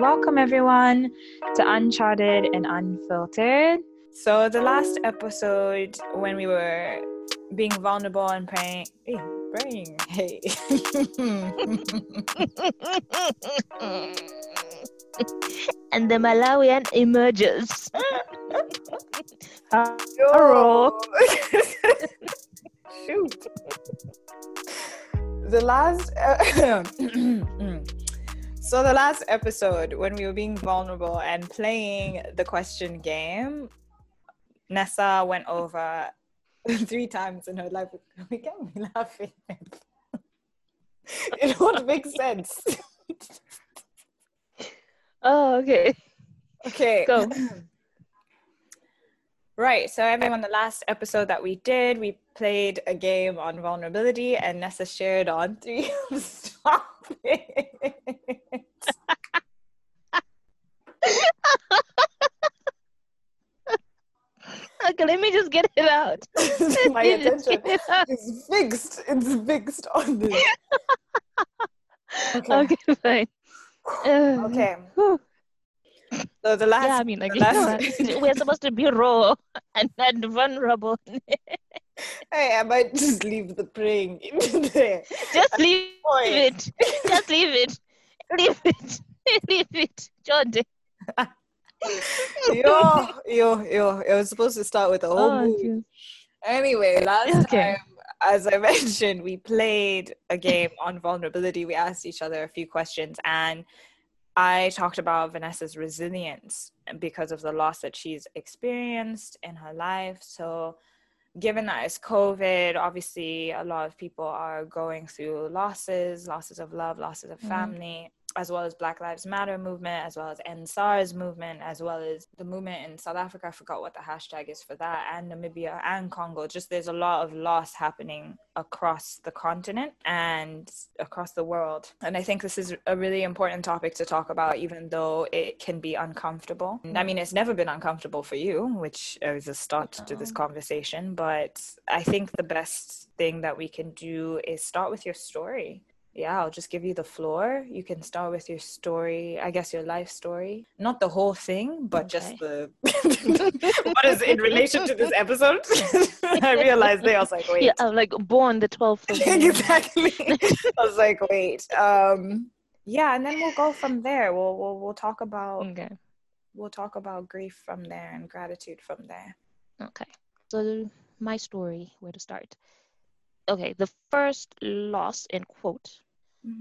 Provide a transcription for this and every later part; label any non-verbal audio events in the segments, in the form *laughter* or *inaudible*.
Welcome, everyone, to Uncharted and Unfiltered. So, the last episode, when we were being vulnerable and praying, hey, praying, hey. *laughs* and the Malawian emerges. Hello. *laughs* Shoot. The last. Uh, *clears throat* so, the last episode, when we were being vulnerable and playing the question game, Nessa went over *laughs* three times in her life. We can't be laughing. *laughs* it won't make sense. oh, okay. Okay. Go. *clears throat* Right. So, everyone, the last episode that we did, we played a game on vulnerability, and Nessa shared on three *laughs* Stop it. okay, let me just get it out. *laughs* My attention is fixed. It's fixed on this. *laughs* Okay, okay fine. *sighs* okay. *sighs* So the last, yeah, I mean, like last... *laughs* we're supposed to be raw and, and vulnerable. hey, I might just leave the praying *laughs* in there. Just leave it. Just leave it. Leave it. *laughs* Leave it, Jordan. yo, yo, yo. It was supposed to start with a whole Oh, movie. Anyway, last Okay. time, as I mentioned, we played a game on vulnerability. We asked each other a few questions, and I talked about Vanessa's resilience because of the loss that she's experienced in her life. So, given that it's COVID, obviously a lot of people are going through losses, losses of love, losses of Mhm. family, as well as Black Lives Matter movement, as well as End SARS movement, as well as the movement in South Africa. I forgot what the hashtag is for that, and Namibia and Congo. Just there's a lot of loss happening across the continent and across the world. And I think this is a really important topic to talk about, even though it can be uncomfortable. I mean, it's never been uncomfortable for you, which is a start to this conversation. But I think the best thing that we can do is start with your story yeah, I'll just give you the floor. You can start with your story, I guess your life story. Not the whole thing, but just the *laughs* what is in relation to this episode. *laughs* I realized there, I was like, *laughs* wait. Yeah, I'm like born the 12th of exactly. I was like, wait. Um yeah, and then we'll go from there. We'll we'll we'll talk about Okay. we'll talk about grief from there and gratitude from there. Okay. So my story, where to start? Okay, the first loss in quote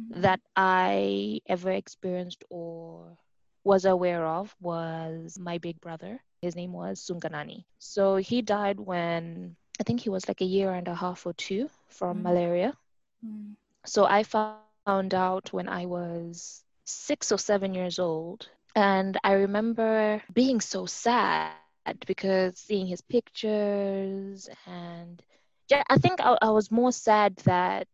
that I ever experienced or was aware of was my big brother. His name was Sunganani. So he died when I think he was like a year and a half or two from Mm. malaria. Mm. So I found out when I was six or seven years old. And I remember being so sad because seeing his pictures and yeah, I think I, I was more sad that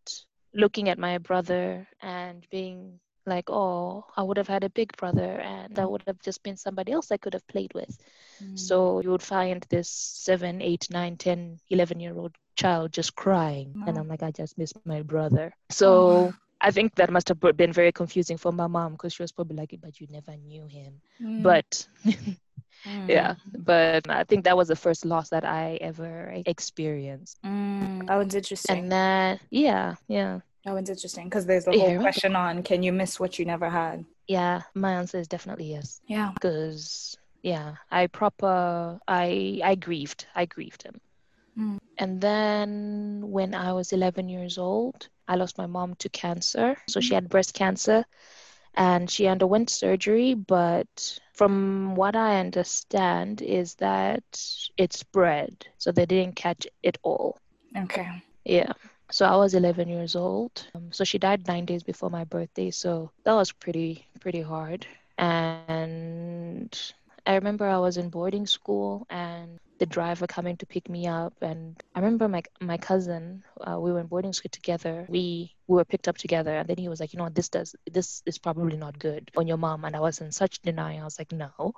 looking at my brother and being like, oh, I would have had a big brother and that would have just been somebody else I could have played with. Mm. So you would find this seven, eight, nine, 10, 11 year old child just crying. And Oh. I'm like, I just miss my brother. So I think that must have been very confusing for my mom because she was probably like, but you never knew him. Mm. But *laughs* Mm. yeah, but I think that was the first loss that I ever experienced. Mm. That one's interesting. And then, yeah, yeah, That one's interesting because there's the whole remember- question on can you miss what you never had? yeah, my answer is definitely yes. Yeah. Because, yeah, I proper, I, I grieved. I grieved him. Mm. And then when I was 11 years old, I lost my mom to cancer. So she had breast cancer and she underwent surgery. But from what I understand, is that it spread. So they didn't catch it all. Okay. Yeah. So I was 11 years old. Um, so she died nine days before my birthday. So that was pretty, pretty hard. And I remember I was in boarding school and the driver coming to pick me up. And I remember my, my cousin uh, we were in boarding school together. We we were picked up together, and then he was like, you know what, this does this is probably not good on your mom. And I was in such denial. I was like, no,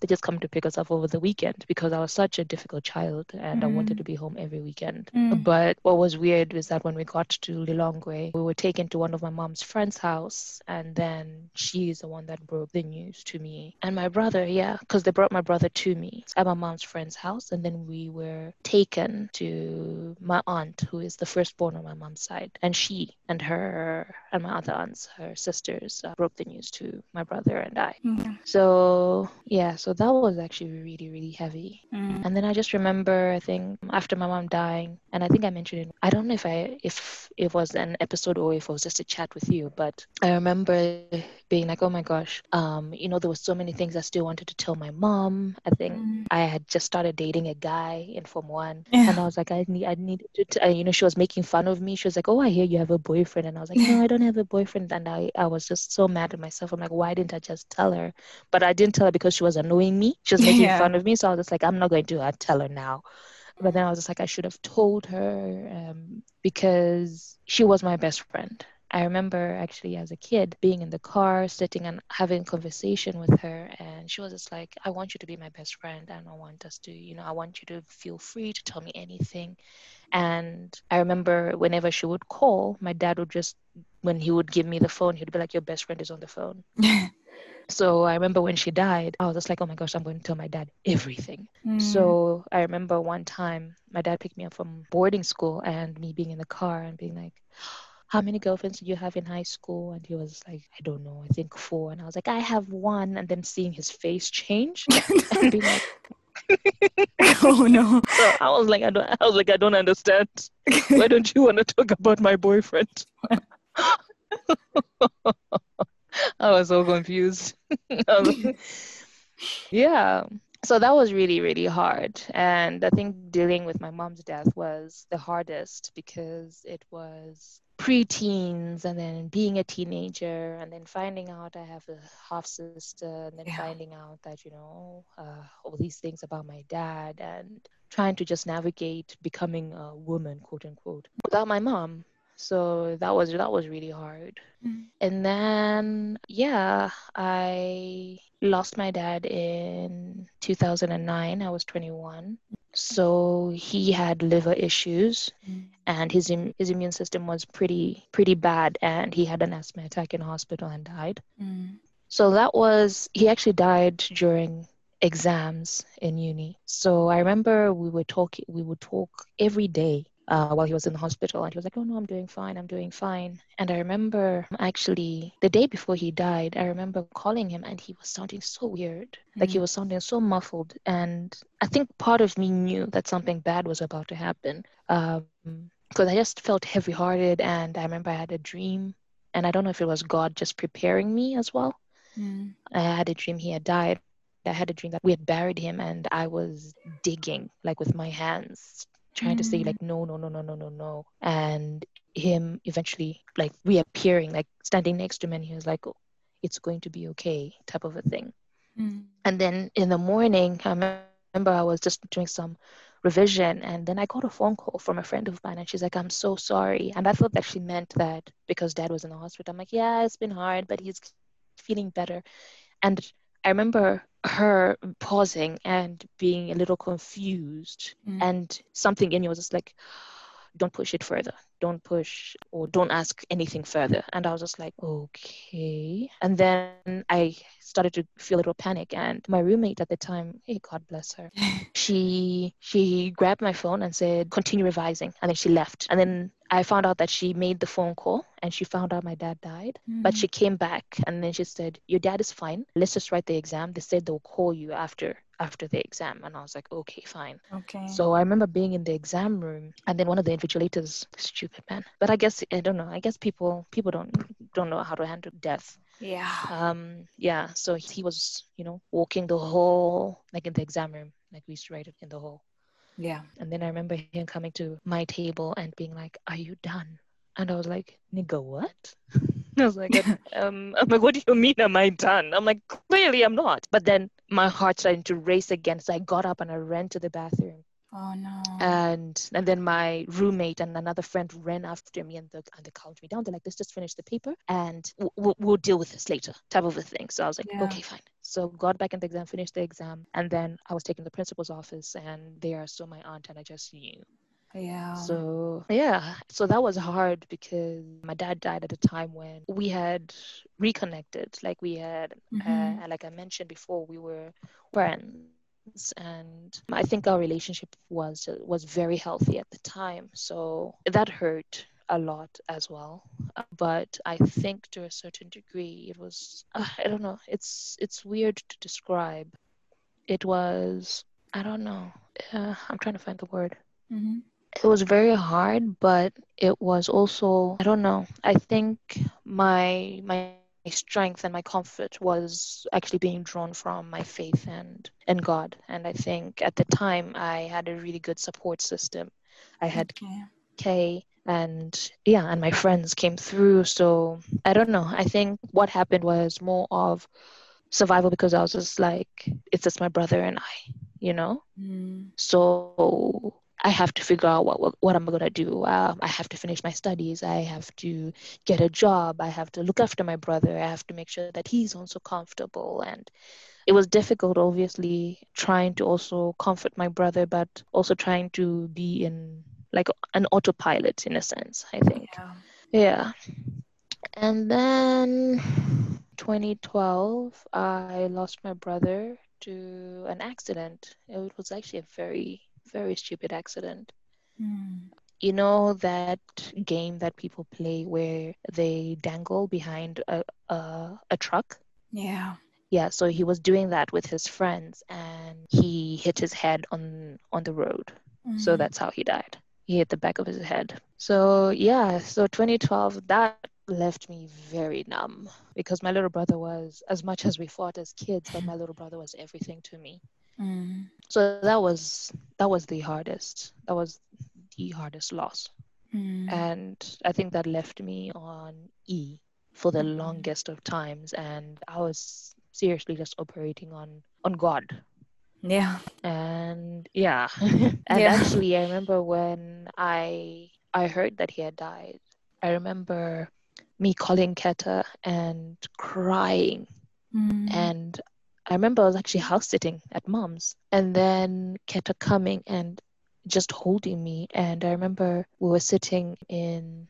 they just come to pick us up over the weekend because I was such a difficult child and mm. I wanted mm. to be home every weekend. Mm. But what was weird was that when we got to Lilongwe, we were taken to one of my mom's friend's house, and then she's the one that broke the news to me and my brother. Yeah, because they brought my brother to me at my mom's friend's house, and then we were taken to my aunt, who is the firstborn on my mom's side, and she and her and my other aunts, her sisters, uh, broke the news to my brother and I. Mm. So yeah, so that was actually really really heavy. Mm. And then I just remember, I think after my mom dying, and I think I mentioned it. I don't know if I if it was an episode or if it was just a chat with you, but I remember being like, oh my gosh, um, you know, there was so many things I still wanted to tell my mom. I think mm. I had just started dating a guy in Form One, yeah. and I was like, I need, I need to, t-, you know, she was making fun of me. She was like, oh, I hear you have a boyfriend, and I was like, *laughs* no, I don't have a boyfriend, and I, I was just so mad at myself. I'm like, why didn't I just tell her? But I didn't tell her because she was annoying me. She was making yeah. fun of me, so I was just like, I'm not going to tell her now. But then I was just like, I should have told her um, because she was my best friend. I remember actually as a kid being in the car, sitting and having conversation with her, and she was just like, I want you to be my best friend, and I want us to, you know, I want you to feel free to tell me anything. And I remember whenever she would call, my dad would just, when he would give me the phone, he'd be like, Your best friend is on the phone. *laughs* So I remember when she died, I was just like, oh my gosh, I'm going to tell my dad everything. Mm. So I remember one time my dad picked me up from boarding school and me being in the car and being like, how many girlfriends did you have in high school? And he was like, I don't know, I think four. And I was like, I have one. And then seeing his face change *laughs* and being like, *laughs* oh no. So I was like, I don't I was like, I don't understand. Why don't you want to talk about my boyfriend? *laughs* *laughs* I was so confused. *laughs* yeah. So that was really, really hard. And I think dealing with my mom's death was the hardest because it was pre-teens and then being a teenager and then finding out I have a half sister and then yeah. finding out that, you know, uh, all these things about my dad and trying to just navigate becoming a woman, quote unquote, without my mom so that was that was really hard mm. and then yeah i lost my dad in 2009 i was 21 so he had liver issues mm. and his his immune system was pretty pretty bad and he had an asthma attack in hospital and died mm. so that was he actually died during exams in uni so i remember we were talk we would talk every day uh, while he was in the hospital. And he was like, Oh, no, I'm doing fine. I'm doing fine. And I remember actually the day before he died, I remember calling him and he was sounding so weird. Mm-hmm. Like he mm. was sounding so muffled. And I think part of me knew that something bad was about to happen. because um, I just felt heavy hearted. And I remember I had a dream. And I don't know if it was God just preparing me as well. Mm. I had a dream he had died. I had a dream that we had buried him and I was digging like with my hands trying mm. to say like no no no no no no no. And him eventually like reappearing like standing next to me and he was like oh, it's going to be okay type of a thing. Mm. and then in the morning i remember i was just doing some revision and then i got a phone call from a friend of mine and she's like i'm so sorry. And i thought that she meant that because dad was in the hospital. I'm like yeah it's been hard but he's feeling better. And i remember her pausing and being a little confused mm. and something in you was just like don't push it further don't push or don't ask anything further and i was just like okay and then i started to feel a little panic and my roommate at the time hey god bless her *laughs* she she grabbed my phone and said continue revising and then she left and then I found out that she made the phone call and she found out my dad died. Mm-hmm. But she came back and then she said, Your dad is fine. Let's just write the exam. They said they'll call you after after the exam. And I was like, Okay, fine. Okay. So I remember being in the exam room and then one of the invigilators, stupid man. But I guess I don't know. I guess people people don't don't know how to handle death. Yeah. Um, yeah. So he was, you know, walking the hall, like in the exam room, like we used to write it in the hall. Yeah. And then I remember him coming to my table and being like, Are you done? And I was like, Nigga, what? *laughs* I was like, *laughs* um, I'm like, what do you mean am I done? I'm like, clearly I'm not. But then my heart started to race again. So I got up and I ran to the bathroom. Oh no. and and then my roommate and another friend ran after me and, the, and they calmed me down they're like let's just finish the paper and we'll, we'll, we'll deal with this later type of a thing so i was like Yeah. okay fine so got back in the exam finished the exam and then i was taken to the principal's office and there i saw my aunt and i just knew Yeah. so yeah so that was hard because my dad died at a time when we had reconnected like we had Mhm. uh, like i mentioned before we were friends and i think our relationship was was very healthy at the time so that hurt a lot as well but i think to a certain degree it was uh, i don't know it's it's weird to describe it was i don't know uh, i'm trying to find the word Mhm. It was very hard but it was also i don't know i think my my strength and my comfort was actually being drawn from my faith and and god. And i think at the time i had a really good support system. I had Okay. Kay and yeah and my friends came through. So i don't know. I think what happened was more of survival because i was just like it's just my brother and i you know? Mm. so I have to figure out what what, what I'm gonna do. Um, I have to finish my studies. I have to get a job. I have to look after my brother. I have to make sure that he's also comfortable. And it was difficult, obviously, trying to also comfort my brother, but also trying to be in like an autopilot in a sense. I think. Yeah. Yeah. And then 2012, I lost my brother to an accident. It was actually a very, very stupid accident. Mm. You know that game that people play where they dangle behind a, a, a truck? Yeah. Yeah, so he was doing that with his friends and he hit his head on on the road. So Mhm. that's how he died. He hit the back of his head. So yeah, so 2012 that left me very numb because my little brother was as much as we fought as kids, but my little brother was everything to me. Mm. So that was that was the hardest. That was the hardest loss. Mm. And I think that left me on E for the Mhm. longest of times and I was seriously just operating on on God Yeah. and yeah *laughs* and Yeah. actually i remember when i i heard that he had died i remember me calling keta and crying Mm. and i remember i was actually house sitting at mom's and then keta coming and just holding me. And i remember we were sitting in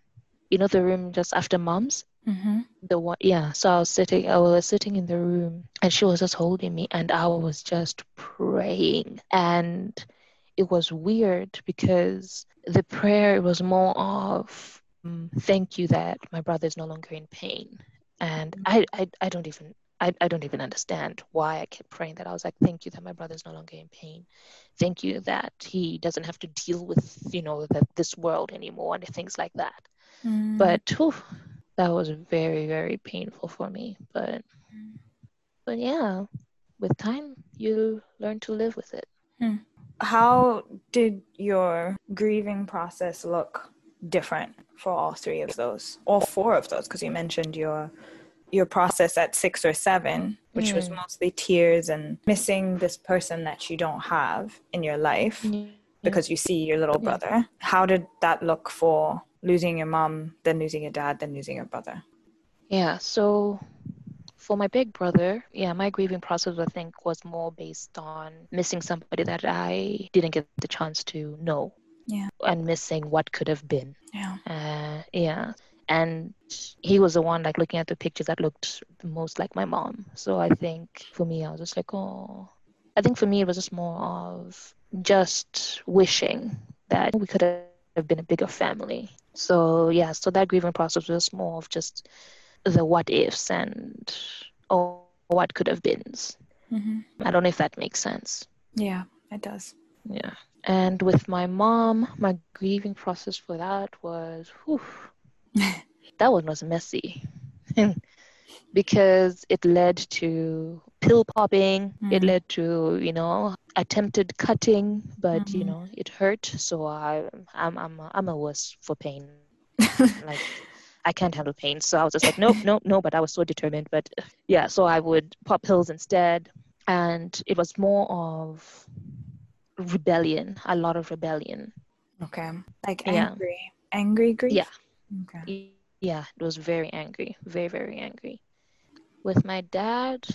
you know the room just after mom's? Mhm. the one yeah so i was sitting i was sitting in the room and she was just holding me and i was just praying. And it was weird because the prayer was more of um, thank you that my brother is no longer in pain. And i i, I don't even I, I don't even understand why I kept praying that. I was like, thank you that my brother's no longer in pain. Thank you that he doesn't have to deal with, you know, the, this world anymore and things like that. Mm. But whew, that was very, very painful for me. But but yeah, with time you learn to live with it. how did your grieving process look different for all three of those all four of those because you mentioned your your process at six or seven which was Mm. mostly tears and missing this person that you don't have in your life because you see your little Yeah. brother how did that look for losing your mom then losing your dad then losing your brother Yeah, so for my big brother, yeah, my grieving process I think was more based on missing somebody that I didn't get the chance to know. Yeah. And missing what could have been. yeah Uh, yeah. And he was the one like looking at the pictures that looked the most like my mom. So I think for me, I was just like, oh, I think for me, it was just more of just wishing that we could have been a bigger family. So yeah, so that grieving process was more of just the what ifs and oh, what could have been mm-hmm. I don't know if that makes sense. yeah it does Yeah. And with my mom, my grieving process for that was, whew, *laughs* that one was messy because it led to pill popping. It Mm. led to, you know, attempted cutting, but you Mhm. know, it hurt. So I, I'm, I'm, a, I'm a wuss for pain. *laughs* like I can't handle pain. So I was just like, nope, nope, no. But I was so determined. But yeah, so I would pop pills instead. And it was more of rebellion, a lot of rebellion. Okay. Like Yeah. angry. Angry grief? Yeah. Okay. Yeah, it was very angry, very, very angry. With my dad,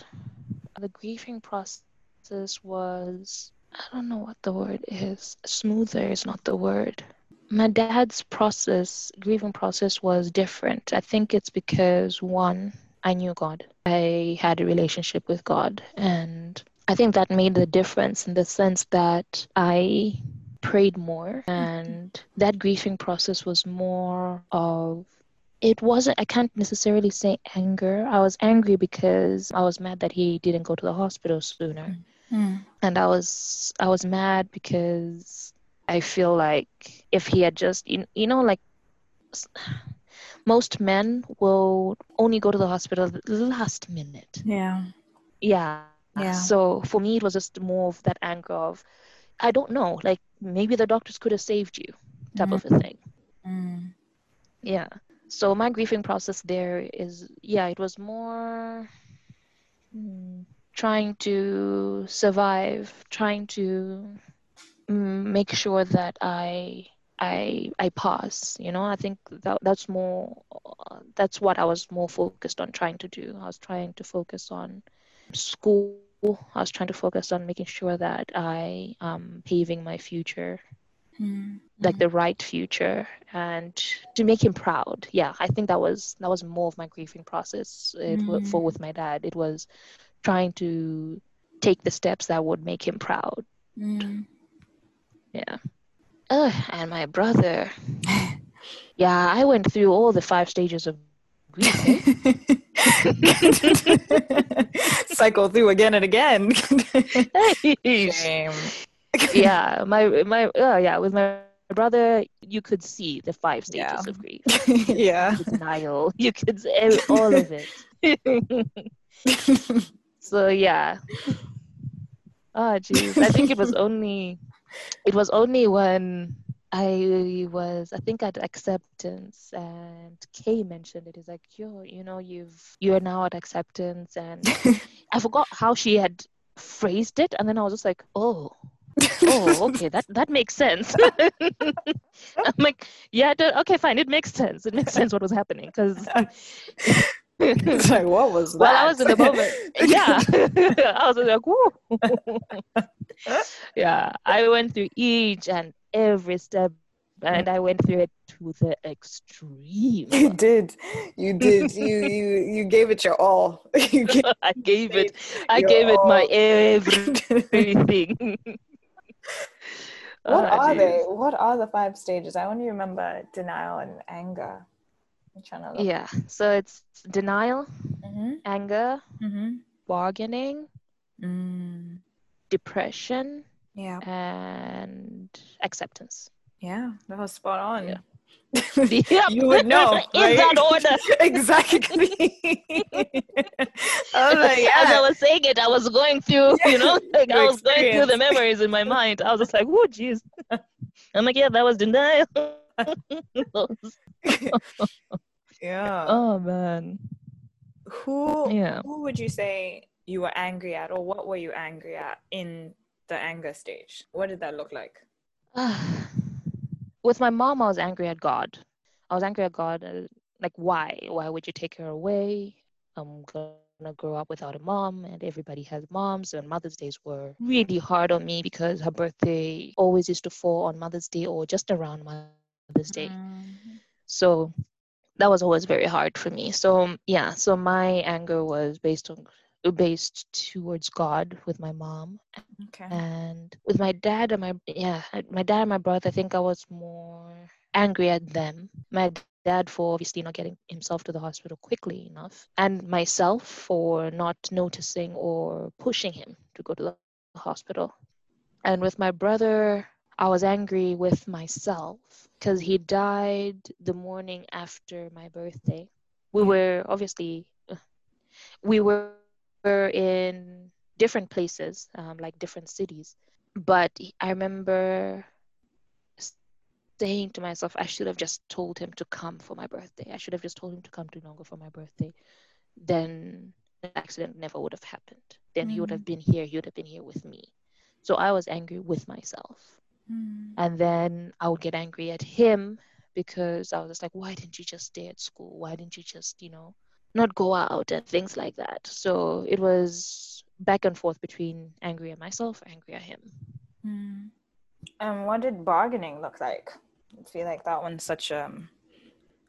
the grieving process was, I don't know what the word is. Smoother is not the word. My dad's process, grieving process was different. I think it's because one, I knew God. I had a relationship with God. And I think that made the difference in the sense that I prayed more and that grieving process was more of it wasn't i can't necessarily say anger i was angry because i was mad that he didn't go to the hospital sooner Mm. and i was i was mad because i feel like if he had just you, you know like *sighs* most men will only go to the hospital last minute Yeah. yeah Yeah. so for me it was just more of that anger of i don't know like maybe the doctors could have saved you type of a thing. Mm. yeah. So my grieving process there is yeah it was more mm, trying to survive trying to mm, make sure that i i i pass you know? I think that that's more uh, that's what i was more focused on trying to do. I was trying to focus on school i was trying to focus on making sure that i am paving my future. Mm. like the right future and to make him proud. Yeah i think that was that was more of my grieving process. It, wa- Mm. for with my dad. It was trying to take the steps that would make him proud. Mm. yeah. Ugh, and my brother. *laughs* Yeah i went through all the five stages of *laughs* Cycle through again and again. Shame. yeah my my uh, yeah with my brother you could see the five stages Yeah. of grief *laughs* yeah. denial you could say all of it *laughs* So yeah. Oh jeez. I think it was only it was only when I was I think at acceptance and Kay mentioned it. He's like, yo, you know, you've you're now at acceptance and I *laughs* forgot how she had phrased it and then I was just like, oh. *laughs* oh, okay, that that makes sense. *laughs* I'm like, yeah, okay, fine, it makes sense. It makes sense what was happening because it's like, what was that? while I was in the moment, yeah, I was like, whoa. yeah, I went through each and every step, and I went through it to the extreme. *laughs* You did. You did. You you you gave it your all. *laughs* You *laughs* gave I gave it, I gave it my everything. What Ah, are they? What are the five stages? I only remember denial and anger. I'm trying to look. Yeah, so it's denial, Mm-hmm. anger, Mm-hmm. bargaining, Mm. depression, Yeah. and acceptance. Yeah. That was spot on. Yeah. *laughs* *laughs* Yep. You would know. in right? that order. *laughs* exactly. I like, As I was saying it, I was going through, you know, like Your I was going through the memories in my mind. I was just like, oh, jeez. I'm like, yeah, that was denial. yeah. oh, man. Who Yeah. who would you say you were angry at or what were you angry at in the anger stage? What did that look like? *sighs* With my mom, I was angry at God. I was angry at God. uh, Like, why? Why would you take her away? I'm gonna grow up without a mom, and everybody has moms. And Mother's Days were really hard on me because her birthday always used to fall on Mother's Day or just around Mother's Day. Mm, So that was always very hard for me. So yeah, so my anger was based on based towards God with my mom Okay. and with my dad and my yeah my dad and my brother i think i was more angry at them. My dad for obviously not getting himself to the hospital quickly enough and myself for not noticing or pushing him to go to the hospital. And with my brother i was angry with myself because he died the morning after my birthday. We mm. were obviously uh, we were in different places, um, like different cities. But I remember saying to myself, I should have just told him to come for my birthday. I should have just told him to come to Nongo for my birthday. Then the accident never would have happened. Then he would have been here. He would have been here with me. So I was angry with myself. Mm. And then I would get angry at him because I was just like, why didn't you just stay at school? Why didn't you just, you know, not go out and things like that? So it was back and forth between angry at myself, angry at him. Mm. And what did bargaining look like? I feel like that one's such um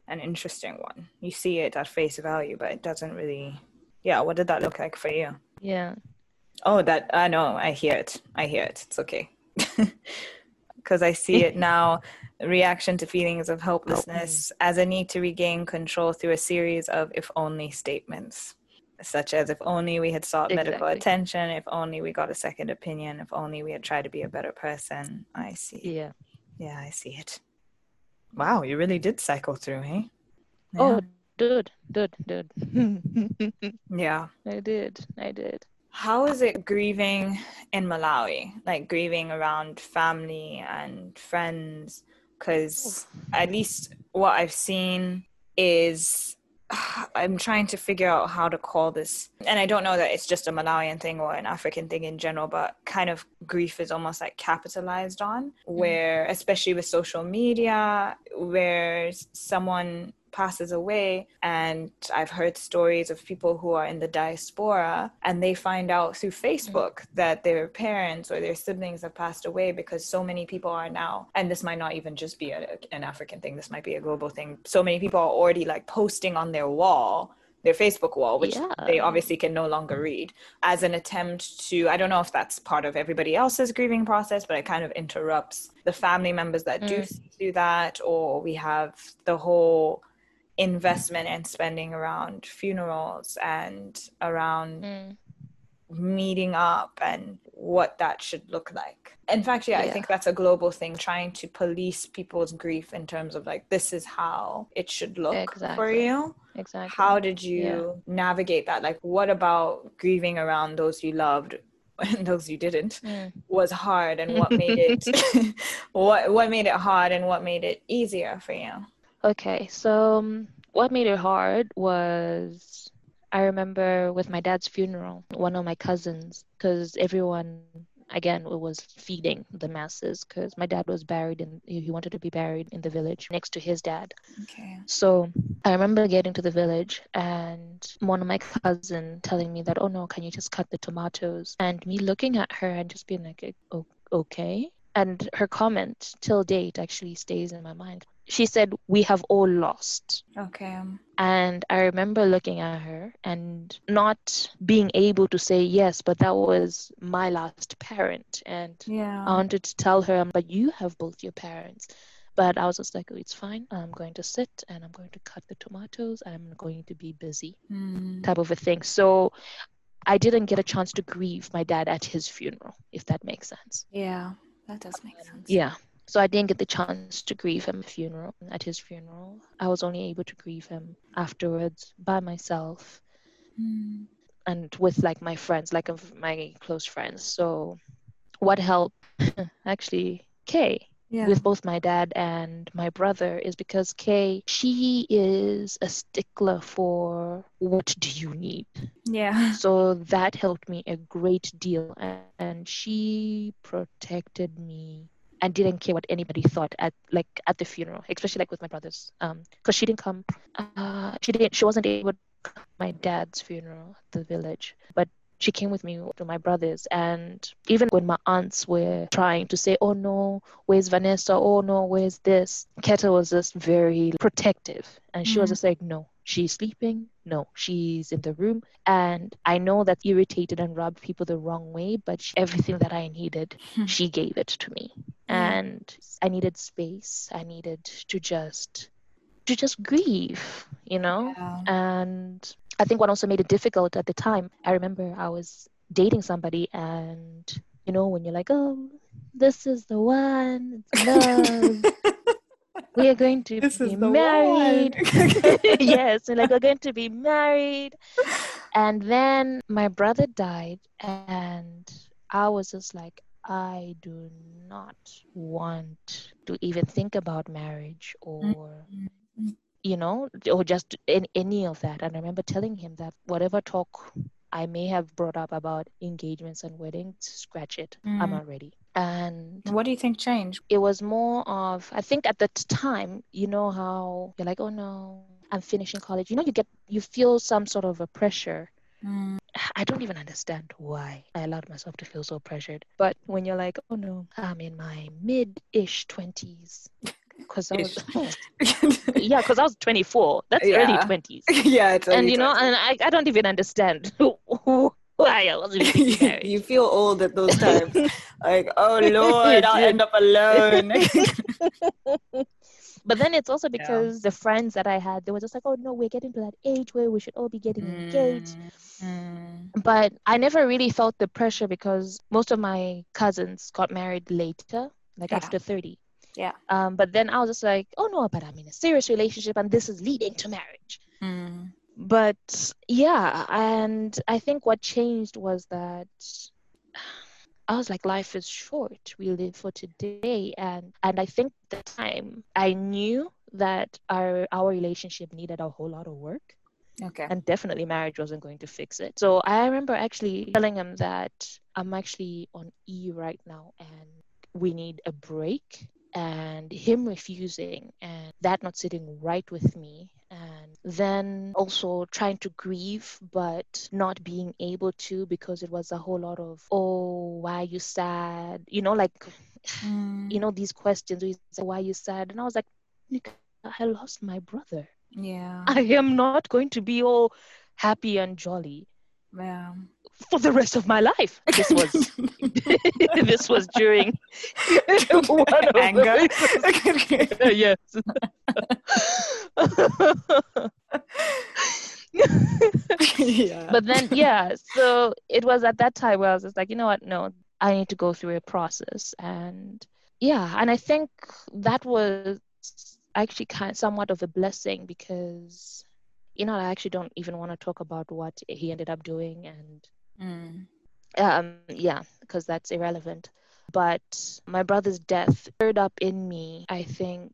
an interesting one. You see it at face value, but it doesn't really. Yeah, what did that look like for you? Yeah. Oh, that I know. I hear it. I hear it. It's okay. *laughs* Because I see it *laughs* now. Reaction to feelings of hopelessness as a need to regain control through a series of if only statements, such as if only we had sought medical Exactly. attention, if only we got a second opinion, if only we had tried to be a better person. I see. Yeah. Yeah, I see it. Wow, you really did cycle through, hey? Oh, dude, dude, dude. yeah. I did. I did. How is it grieving in Malawi? Like grieving around family and friends? Because at least what I've seen is *sighs* I'm trying to figure out how to call this. And I don't know that it's just a Malawian thing or an African thing in general, but kind of grief is almost like capitalized on, mm-hmm. where, especially with social media, where someone passes away and i've heard stories of people who are in the diaspora and they find out through facebook mm-hmm. that their parents or their siblings have passed away because so many people are now and this might not even just be a, an african thing this might be a global thing. So many people are already like posting on their wall their facebook wall which Yeah. they obviously can no longer read as an attempt to i don't know if that's part of everybody else's grieving process but it kind of interrupts the family members that do mm. do that or we have the whole investment and spending around funerals and around Mm. meeting up and what that should look like. In fact, yeah, I think that's a global thing, trying to police people's grief in terms of like, this is how it should look for you. Exactly. How did you navigate that? Like, what about grieving around those you loved and *laughs* those you didn't Mm. was hard, and what made *laughs* it *laughs* what what made it hard, and what made it easier for you? Okay, so um, what made it hard was I remember with my dad's funeral, one of my cousins, because everyone, again, was feeding the masses, because my dad was buried in, he wanted to be buried in the village next to his dad. Okay. So I remember getting to the village and one of my cousin telling me that, oh no, can you just cut the tomatoes? And me looking at her and just being like, "O- okay. And her comment till date actually stays in my mind. She said, we have all lost. Okay. And I remember looking at her and not being able to say yes, but that was my last parent. And Yeah. I wanted to tell her, but you have both your parents. But I was just like, oh, it's fine. I'm going to sit and I'm going to cut the tomatoes I'm going to be busy, Mm. type of a thing. So I didn't get a chance to grieve my dad at his funeral, if that makes sense. Yeah, that does make sense. Yeah. So I didn't get the chance to grieve him at funeral at his funeral. I was only able to grieve him afterwards by myself Mm. and with like my friends, like my close friends. So what helped *laughs* actually Kay Yeah. with both my dad and my brother is because Kay, she is a stickler for what do you need. yeah. So that helped me a great deal. And, she protected me and didn't care what anybody thought at like at the funeral, especially like with my brothers. Um, because she didn't come uh she didn't she wasn't able to come to my dad's funeral at the village. But she came with me to my brother's and even when my aunts were trying to say oh no where's vanessa oh no where's this keta was just very protective and she was Mm. just like no she's sleeping no she's in the room and i know that irritated and rubbed people the wrong way but she, everything that i needed Hmm. she gave it to me Yeah. and i needed space i needed to just to just grieve you know Yeah. and I think what also made it difficult at the time, I remember I was dating somebody, and you know, when you're like, oh, this is the one, it's *laughs* love, we are going to This be married. *laughs* yes, and like we're going to be married. And then my brother died, and I was just like, I do not want to even think about marriage or Mhm. You know, or just in any of that. And I remember telling him that whatever talk I may have brought up about engagements and weddings, scratch it. I'm Mm. not ready. And What do you think changed? it was more of I think at the time, you know how you're like, oh no, I'm finishing college. You know, you get you feel some sort of a pressure. Mm. *sighs* I don't even understand why I allowed myself to feel so pressured. But when you're like, oh no, I'm in my mid-ish twenties. Because I was *laughs* yeah, because I was 24. That's early 20s. *laughs* yeah, it's And you know, and I, I don't even understand *laughs* why I wasn't you feel old at those times. like, oh Lord, I'll end up alone. But then it's also because the friends that I had, they were just like, oh no, we're getting to that age where we should all be getting engaged. Mm. But I never really felt the pressure because most of my cousins got married later, like Yeah. after 30. Yeah. Um, but then I was just like, oh no, but I'm in a serious relationship and this is leading to marriage. Mm. But yeah, and I think what changed was that I was like, life is short. We live for today, and and I think the time I knew that our our relationship needed a whole lot of work, Okay. and definitely marriage wasn't going to fix it. So I remember actually telling him that I'm actually on E right now, and we need a break. And him refusing, and that not sitting right with me, and then also trying to grieve but not being able to because it was a whole lot of oh why are you sad you know like Mm. you know these questions why are you sad and i was like i lost my brother Yeah. i am not going to be all happy and jolly Yeah. For the rest of my life. This was *laughs* this was during *laughs* one of *laughs* anger. yes. Yeah. but then yeah so it was at that time where i was just like you know what? No i need to go through a process. And yeah and i think that was actually kind of somewhat of a blessing because you know i actually don't even want to talk about what he ended up doing. And Mm. um yeah because that's irrelevant but my brother's death stirred up in me i think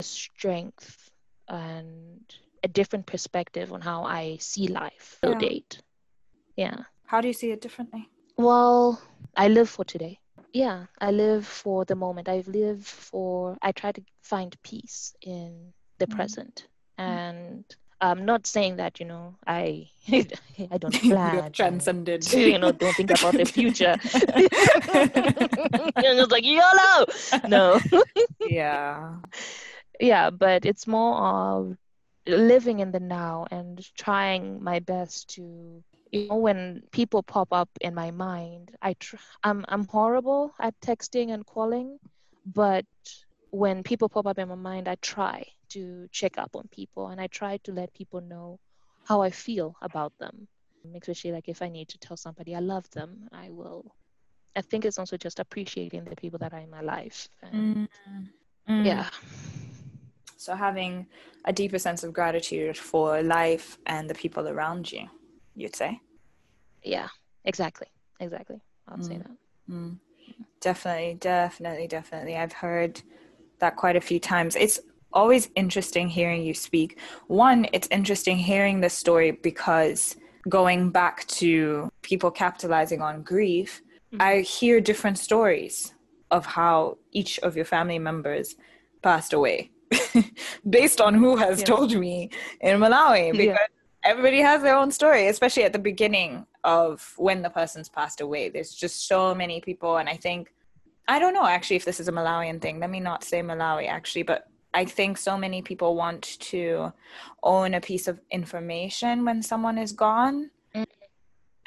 strength and a different perspective on how i see life to Yeah. date yeah How do you see it differently? well i live for today yeah i live for the moment i live for i try to find peace in the Mm. present and i'm not saying that you know i *laughs* i don't *laughs* You're plan transcended. you know, don't think about the *laughs* future. and it's like YOLO. No. yeah. yeah, but it's more of living in the now and trying my best to you know when people pop up in my mind i tr- i'm i'm horrible at texting and calling but when people pop up in my mind i try to check up on people and i try to let people know how i feel about them especially like if i need to tell somebody i love them i will i think it's also just appreciating the people that are in my life and Mm. yeah So having a deeper sense of gratitude for life and the people around you, you'd say. yeah exactly exactly i'll say Mm. that Mm. Definitely, definitely, definitely. I've heard that quite a few times. It's always interesting hearing you speak. One, it's interesting hearing this story because going back to people capitalizing on grief, Mhm. I hear different stories of how each of your family members passed away *laughs* based on who has Yeah. told me in Malawi Yeah. because everybody has their own story, especially at the beginning of when the person's passed away. There's just so many people, and I think I don't know actually if this is a Malawian thing. Let me not say Malawi actually, but I think so many people want to own a piece of information when someone is gone. Mm.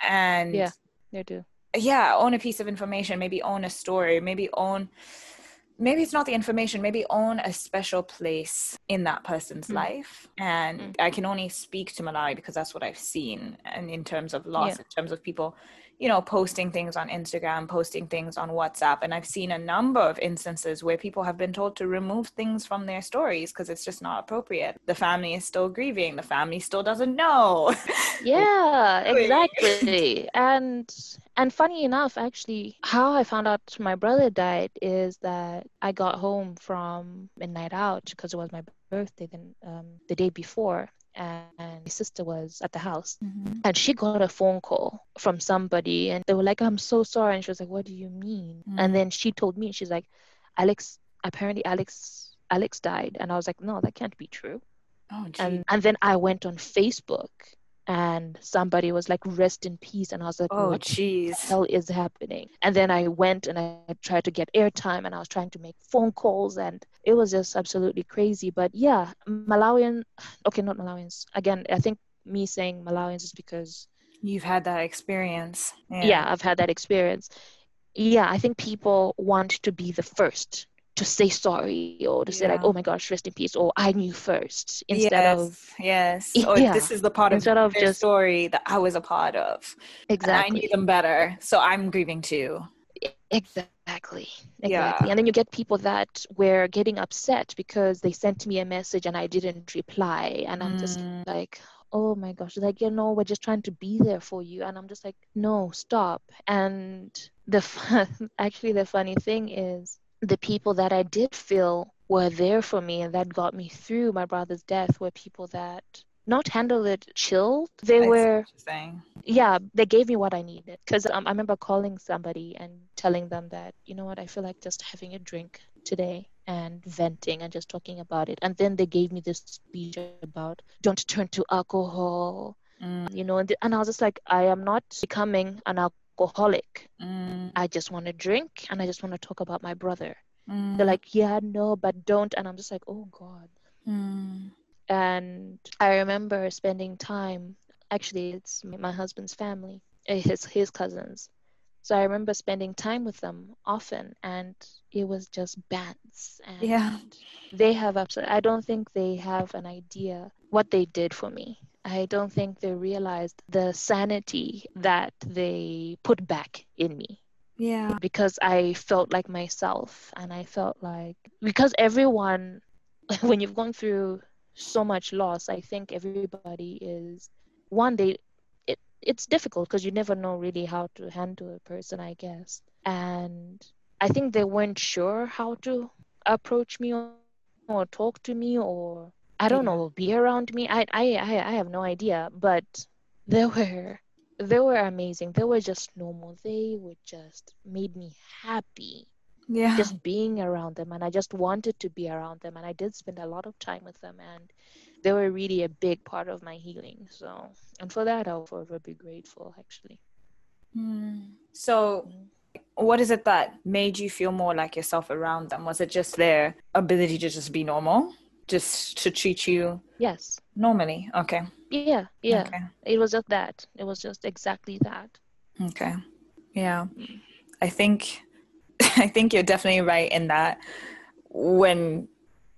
And Yeah. they do yeah own a piece of information maybe own a story maybe own maybe it's not the information maybe own a special place in that person's Mm. life and Mm. i can only speak to malawi because that's what i've seen and in terms of loss Yeah. in terms of people you know posting things on instagram posting things on whatsapp. And i've seen a number of instances where people have been told to remove things from their stories because it's just not appropriate. The family is still grieving. The family still doesn't know. *laughs* Yeah exactly. And and funny enough actually how i found out my brother died is that i got home from a night out because it was my birthday then um, the day before and, my sister was at the house. Mhm. and she got a phone call from somebody and they were like i'm so sorry. And she was like what do you mean? Mm. and then she told me she's like alex apparently alex alex died. And i was like no that can't be true. Oh, and and then i went on facebook and somebody was like rest in peace. And i was like Oh, jeez. hell is happening? And then i went and i tried to get airtime and i was trying to make phone calls and it was just absolutely crazy but yeah malawian *sighs* okay not malawians again i think me saying malawians is because You've had that experience. yeah. i've had that experience yeah i think people want to be the first to say sorry or to say like oh my gosh rest in peace or i knew first instead yes, of yes. *laughs* Yeah. Or this is the part of Instead of their just- story that I was a part of. And I exactly knew them better, so I'm grieving too. Exactly. Exactly. Yeah. And then you get people that were getting upset because they sent me a message and I didn't reply. And I'm just Mm. like, oh my gosh, like, you know, we're just trying to be there for you. And I'm just like, no, stop. And the fun, *laughs* actually, the funny thing is, the people that I did feel were there for me and that got me through my brother's death were people that not handle it chill. They were saying. yeah they gave me what i needed. Because um, i remember calling somebody and telling them that you know what? I feel like just having a drink today and venting and just talking about it. And then they gave me this speech about don't turn to alcohol. Mm, you know and, and i was just like i am not becoming an alcoholic. Mm, i just want to drink and i just want to talk about my brother. Mm, they're like yeah no but don't. And i'm just like oh god. Mm, and I remember spending time. Actually, it's my husband's family, uh, his his cousins. So I remember spending time with them often, and it was just bands. And Yeah. they have absolutely. I don't think they have an idea what they did for me. I don't think they realized the sanity that they put back in me yeah. because I felt like myself and I felt like because everyone *laughs* when you've gone through so much loss, I think everybody is one day it it's difficult because you never know really how to handle a person, I guess. And I think they weren't sure how to approach me or, or talk to me or I don't Yeah. know, be around me. I, I I I have no idea, but they *laughs* were they were amazing. They were just normal. They were just made me happy Yeah. just being around them and I just wanted to be around them and I did spend a lot of time with them and they were really a big part of my healing. So and for that I'll forever be grateful actually. Mm. So, what is it that made you feel more like yourself around them? Was it just their ability to just be normal, just to treat you Yes. normally? Okay. Yeah, yeah. Okay. It was just that. It was just exactly that. Okay. Yeah. I think *laughs* I think you're definitely right in that when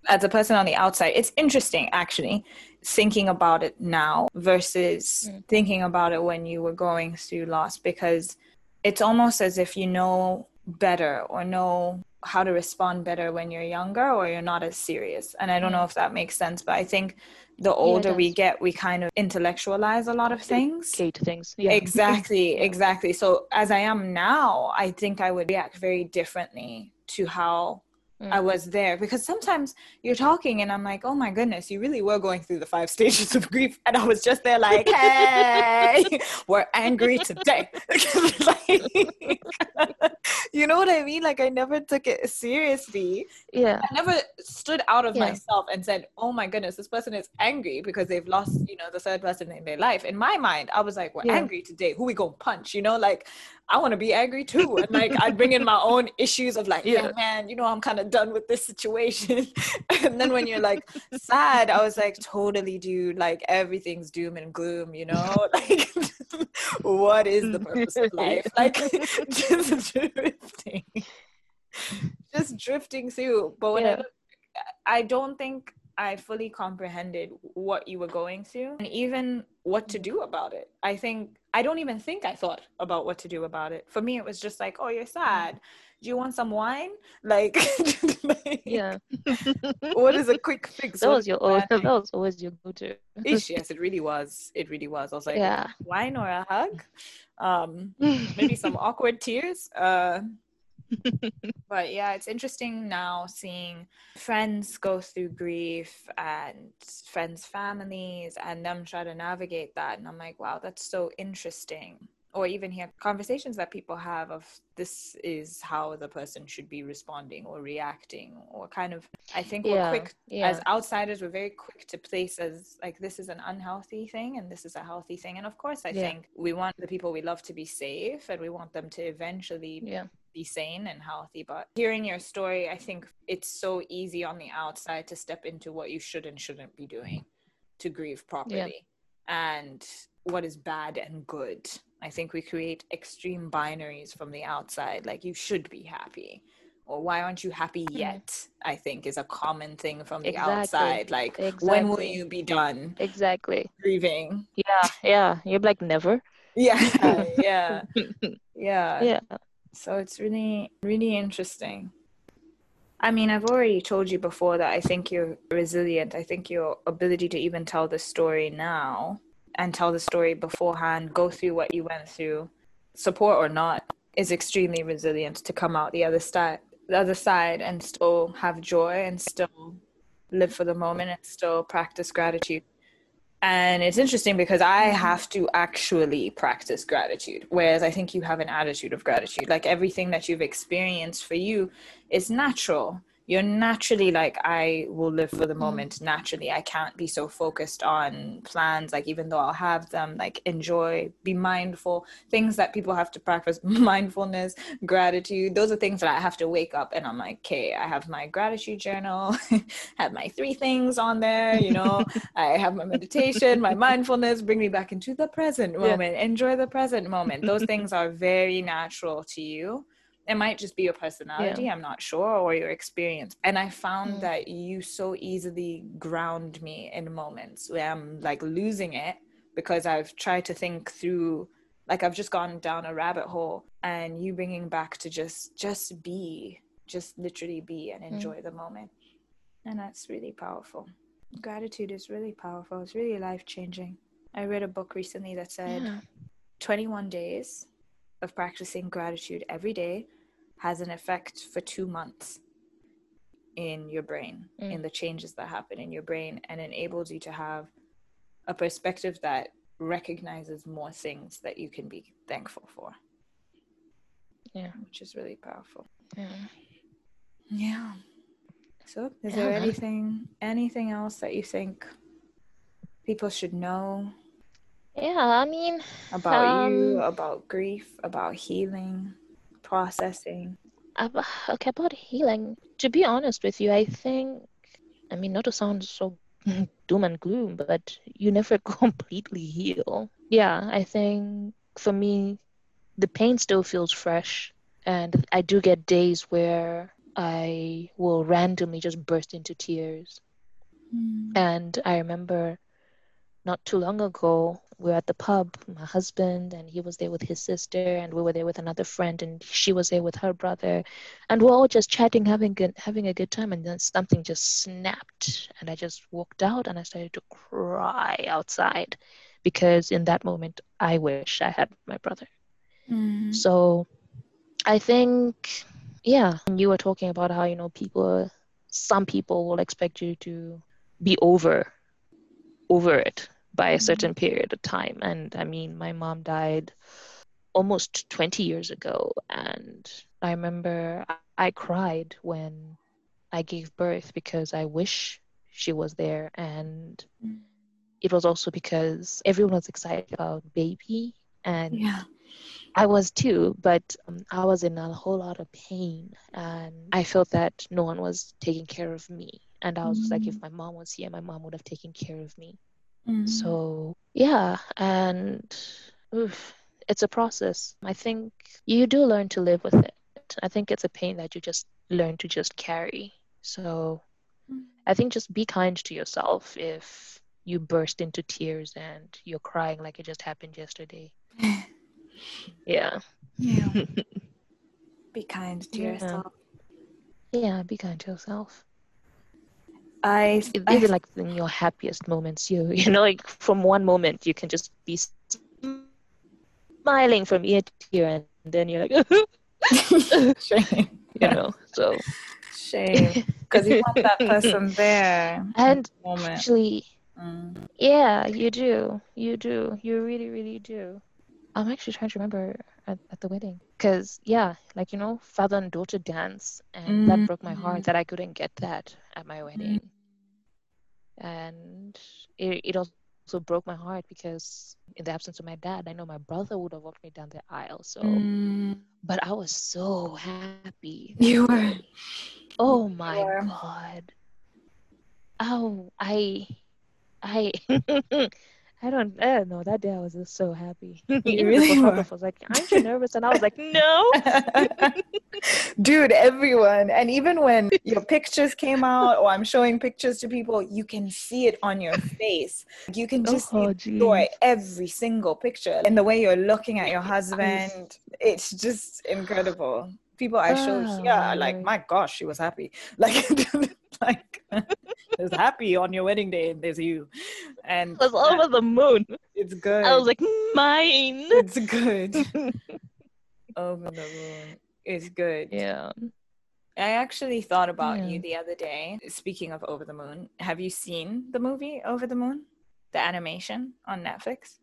as a person on the outside, it's interesting actually thinking about it now versus Mm. thinking about it when you were going through loss because it's almost as if you know better or know how to respond better when you're younger or you're not as serious. And I don't know if that makes sense, but I think the older we get, we kind of intellectualize a lot of things. Kate things. Yeah. Exactly, exactly. So as I am now, I think I would react very differently to how I Mm. was there because sometimes you're talking and I'm like, oh my goodness, you really were going through the five *laughs* stages of grief. And I was just there like, hey, *laughs* we're angry today. *laughs* like, you know what I mean? Like I never took it seriously. Yeah. I never stood out of Yeah. myself and said, "Oh my goodness, this person is angry because they've lost, you know, the third person in their life." In my mind, I was like, "We're Yeah. angry today. Who we gonna punch?" You know, like I want to be angry too, and like I'd bring in my own issues of like, "Yeah, Yeah. man, you know, I'm kind of done with this situation." *laughs* and then when you're like sad, I was like, "Totally, dude. Like everything's doom and gloom. You know, *laughs* like what is the purpose of life? *laughs* Like just drifting." just drifting through. But when I Yeah. look, I don't think I fully comprehended what you were going through and even what to do about it. I think I don't even think I thought about what to do about it. For me, it was just like, oh, you're sad. Do you want some wine? Like, *laughs* like, Yeah. *laughs* what is a *laughs* quick fix? That was your always, that was always your go-to. Ish, yes, it really was. It really was. I was like, yeah. wine or a hug? Um, maybe some awkward tears. Uh, *laughs* but yeah, it's interesting now seeing friends go through grief and friends' families and them try to navigate that. And I'm like, wow, that's so interesting or even hear conversations that people have of this is how the person should be responding or reacting or kind of i think yeah, we're quick yeah. as outsiders we're very quick to place as like this is an unhealthy thing and this is a healthy thing and of course i yeah. think we want the people we love to be safe and we want them to eventually yeah be sane and healthy. But hearing your story, I think it's so easy on the outside to step into what you should and shouldn't be doing to grieve properly yeah. and what is bad and good. I think we create extreme binaries from the outside, like you should be happy. Or why aren't you happy hmm. yet? mm I think is a common thing from the exactly. outside. Like, exactly. when will you be done? Exactly. Grieving. Yeah, yeah. You're like, never. Yeah, *laughs* *laughs* *laughs* yeah, yeah. Yeah. So it's really, really interesting. I mean, I've already told you before that I think you're resilient. I think your ability to even tell the story now and tell the story beforehand, go through what you went through, support or not, is extremely resilient to come out the other side the other side and still have joy and still live for the moment and still practice gratitude. And it's interesting because I mm-hmm. have to actually practice gratitude, whereas I think you have an attitude of gratitude. Like everything that you've experienced for you is natural you're naturally like i will live for the mm. moment. Naturally i can't be so focused on plans like even though i'll have them like enjoy be mindful. Things that people have to practice *laughs* mindfulness gratitude those are things that i have to wake up and i'm like okay i have my gratitude journal *laughs* have my three things on there you know? *laughs* I have my meditation my mindfulness bring me back into the present moment yeah. enjoy the present moment. Those things are very natural to you it might just be your personality yeah. i'm not sure or your experience and i found mm. that you so easily ground me in moments where i'm like losing it because i've tried to think through like i've just gone down a rabbit hole and you bringing back to just just be just literally be and mm. enjoy mm. the moment and that's really powerful gratitude is really powerful it's really life changing i read a book recently that said yeah. 21 days of practicing gratitude every day has an effect for two months in your brain, mm. in the changes that happen in your brain, and enables you to have a perspective that recognizes more things that you can be thankful for. Yeah. Which is really powerful. Yeah. Yeah. So, is yeah. there anything anything else that you think people should know yeah, I mean, about um, you, about grief, about healing, processing. About, okay, about healing. To be honest with you, I think, I mean, not to sound so *laughs* doom and gloom, but you never *laughs* completely heal. Yeah, I think for me, the pain still feels fresh. And I do get days where I will randomly just burst into tears. Mm. And I remember not too long ago, we were at the pub, my husband, and he was there with his sister, and we were there with another friend, and she was there with her brother, and we're all just chatting, having good, having a good time, and then something just snapped, and I just walked out, and I started to cry outside, because in that moment I wish I had my brother. Mm-hmm. So, I think, yeah, you were talking about how you know people, some people will expect you to be over, over it by a mm-hmm. certain period of time. And I mean, my mom died almost 20 years ago. And I remember I cried when I gave birth because I wish she was there. And mm. it was also because everyone was excited about baby. And yeah. I was too, but um, I was in a whole lot of pain. And I felt that no one was taking care of me. And I was mm. like, if mm. my mom was here, my mom would have taken care of me. Mm. So, yeah, and oof, it's a process. I think you do learn to live with it. I think it's a pain that you just learn to just carry. So, mm. I think just be kind to yourself if you burst into tears and you're crying like it just happened yesterday. *laughs* yeah. Yeah. *laughs* be kind to yeah. yourself. Yeah, be kind to yourself. I even like in your happiest moments, you you know, like from one moment you can just be smiling from ear to ear, and then you're like, *laughs* *laughs* Shame. you know. So Shame. Because you want that person *laughs* there. and Moment. actually, Mm. yeah, you do, you do, you really, really do. I'm actually trying to remember at, at the wedding because yeah, like you know, father and daughter dance, and that broke my heart that I couldn't get that at my wedding, and it it also broke my heart because in the absence of my dad, I know my brother would have walked me down the aisle. So, Mm. but I was so happy. You were. Oh my were. God. Oh, I, I, *laughs* I don't, I don't know. That day I was just so happy. *laughs* *laughs* Even really the photographer was like, "Aren't you nervous?" And I was like, *laughs* "No." Dude, everyone. And even when your pictures came out, or I'm showing pictures to people, you can see it on your face. You can just Oh, see joy geez. every single picture. And the way you're looking at your husband, it's just incredible. People I show Oh, here are ah, like, my gosh, she was happy. Like, *laughs* like was happy on your wedding day, and there's you. And It was over the moon. it's good. I was like, "Mine." it's good. *laughs* Over the moon. It's good. yeah. I actually thought about Yeah. you the other day. Speaking of Over the Moon, have you seen the movie Over the Moon? The animation on Netflix?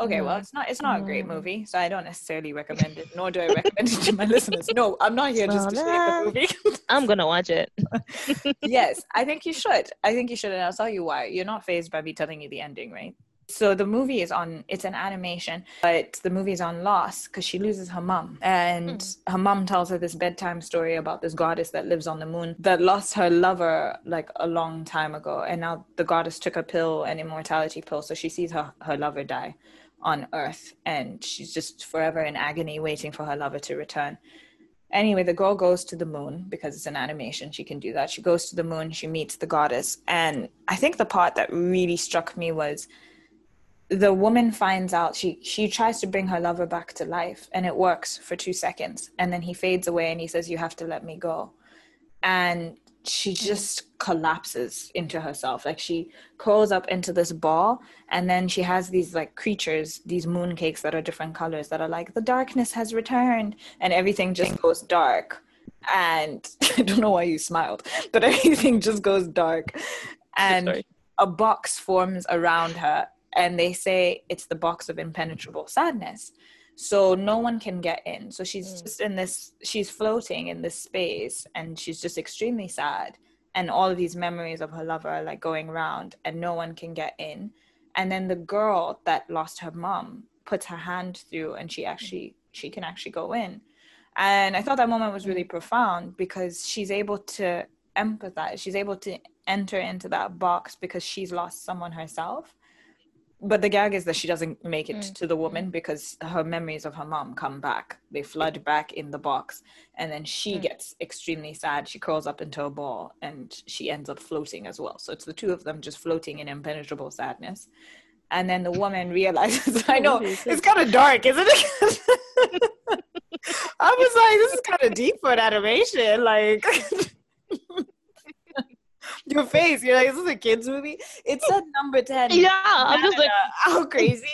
Okay, well, it's not it's not a great um, movie, so I don't necessarily recommend it, nor do I recommend it to my *laughs* listeners. No, I'm not here just to Well, shame the movie. I'm gonna watch it. *laughs* yes, I think you should. I think you should, and I'll tell you why. You're not fazed by me telling you the ending, right? So the movie is on. It's an animation, but the movie is on loss because she loses her mom, and hmm. her mom tells her this bedtime story about this goddess that lives on the moon that lost her lover like a long time ago, and now the goddess took a pill, an immortality pill, so she sees her her lover die on Earth, and she's just forever in agony, waiting for her lover to return. Anyway, the girl goes to the moon because it's an animation. She can do that. She goes to the moon, she meets the goddess. And I think the part that really struck me was the woman finds out she she tries to bring her lover back to life and it works for 2 seconds and then he fades away and he says you have to let me go. And she just collapses into herself. Like she curls up into this ball and then she has these like creatures these moon cakes that are different colors that are like the darkness has returned and everything just goes dark. And *laughs* i don't know why you smiled but *laughs* everything just goes dark. And Sorry. a box forms around her and they say it's the box of impenetrable sadness so no one can get in. So she's Mm. just in this she's floating in this space and she's just extremely sad. And all of these memories of her lover are like going around and no one can get in. And then the girl that lost her mom puts her hand through and she actually she can actually go in. And i thought that moment was really profound because she's able to empathize. She's able to enter into that box because she's lost someone herself but the gag is that she doesn't make it Mm. to the woman because her memories of her mom come back. They flood back in the box and then she Mm. gets extremely sad. She curls up into a ball and she ends up floating as well. So it's the two of them just floating in impenetrable sadness. And then the woman *laughs* realizes *laughs* i know it's kind of dark isn't it? *laughs* I was like this is kind of deep for an animation like your face. You're like this is a kids movie? It said number 10 *laughs* Yeah, I'm just like, *laughs* how *laughs* crazy.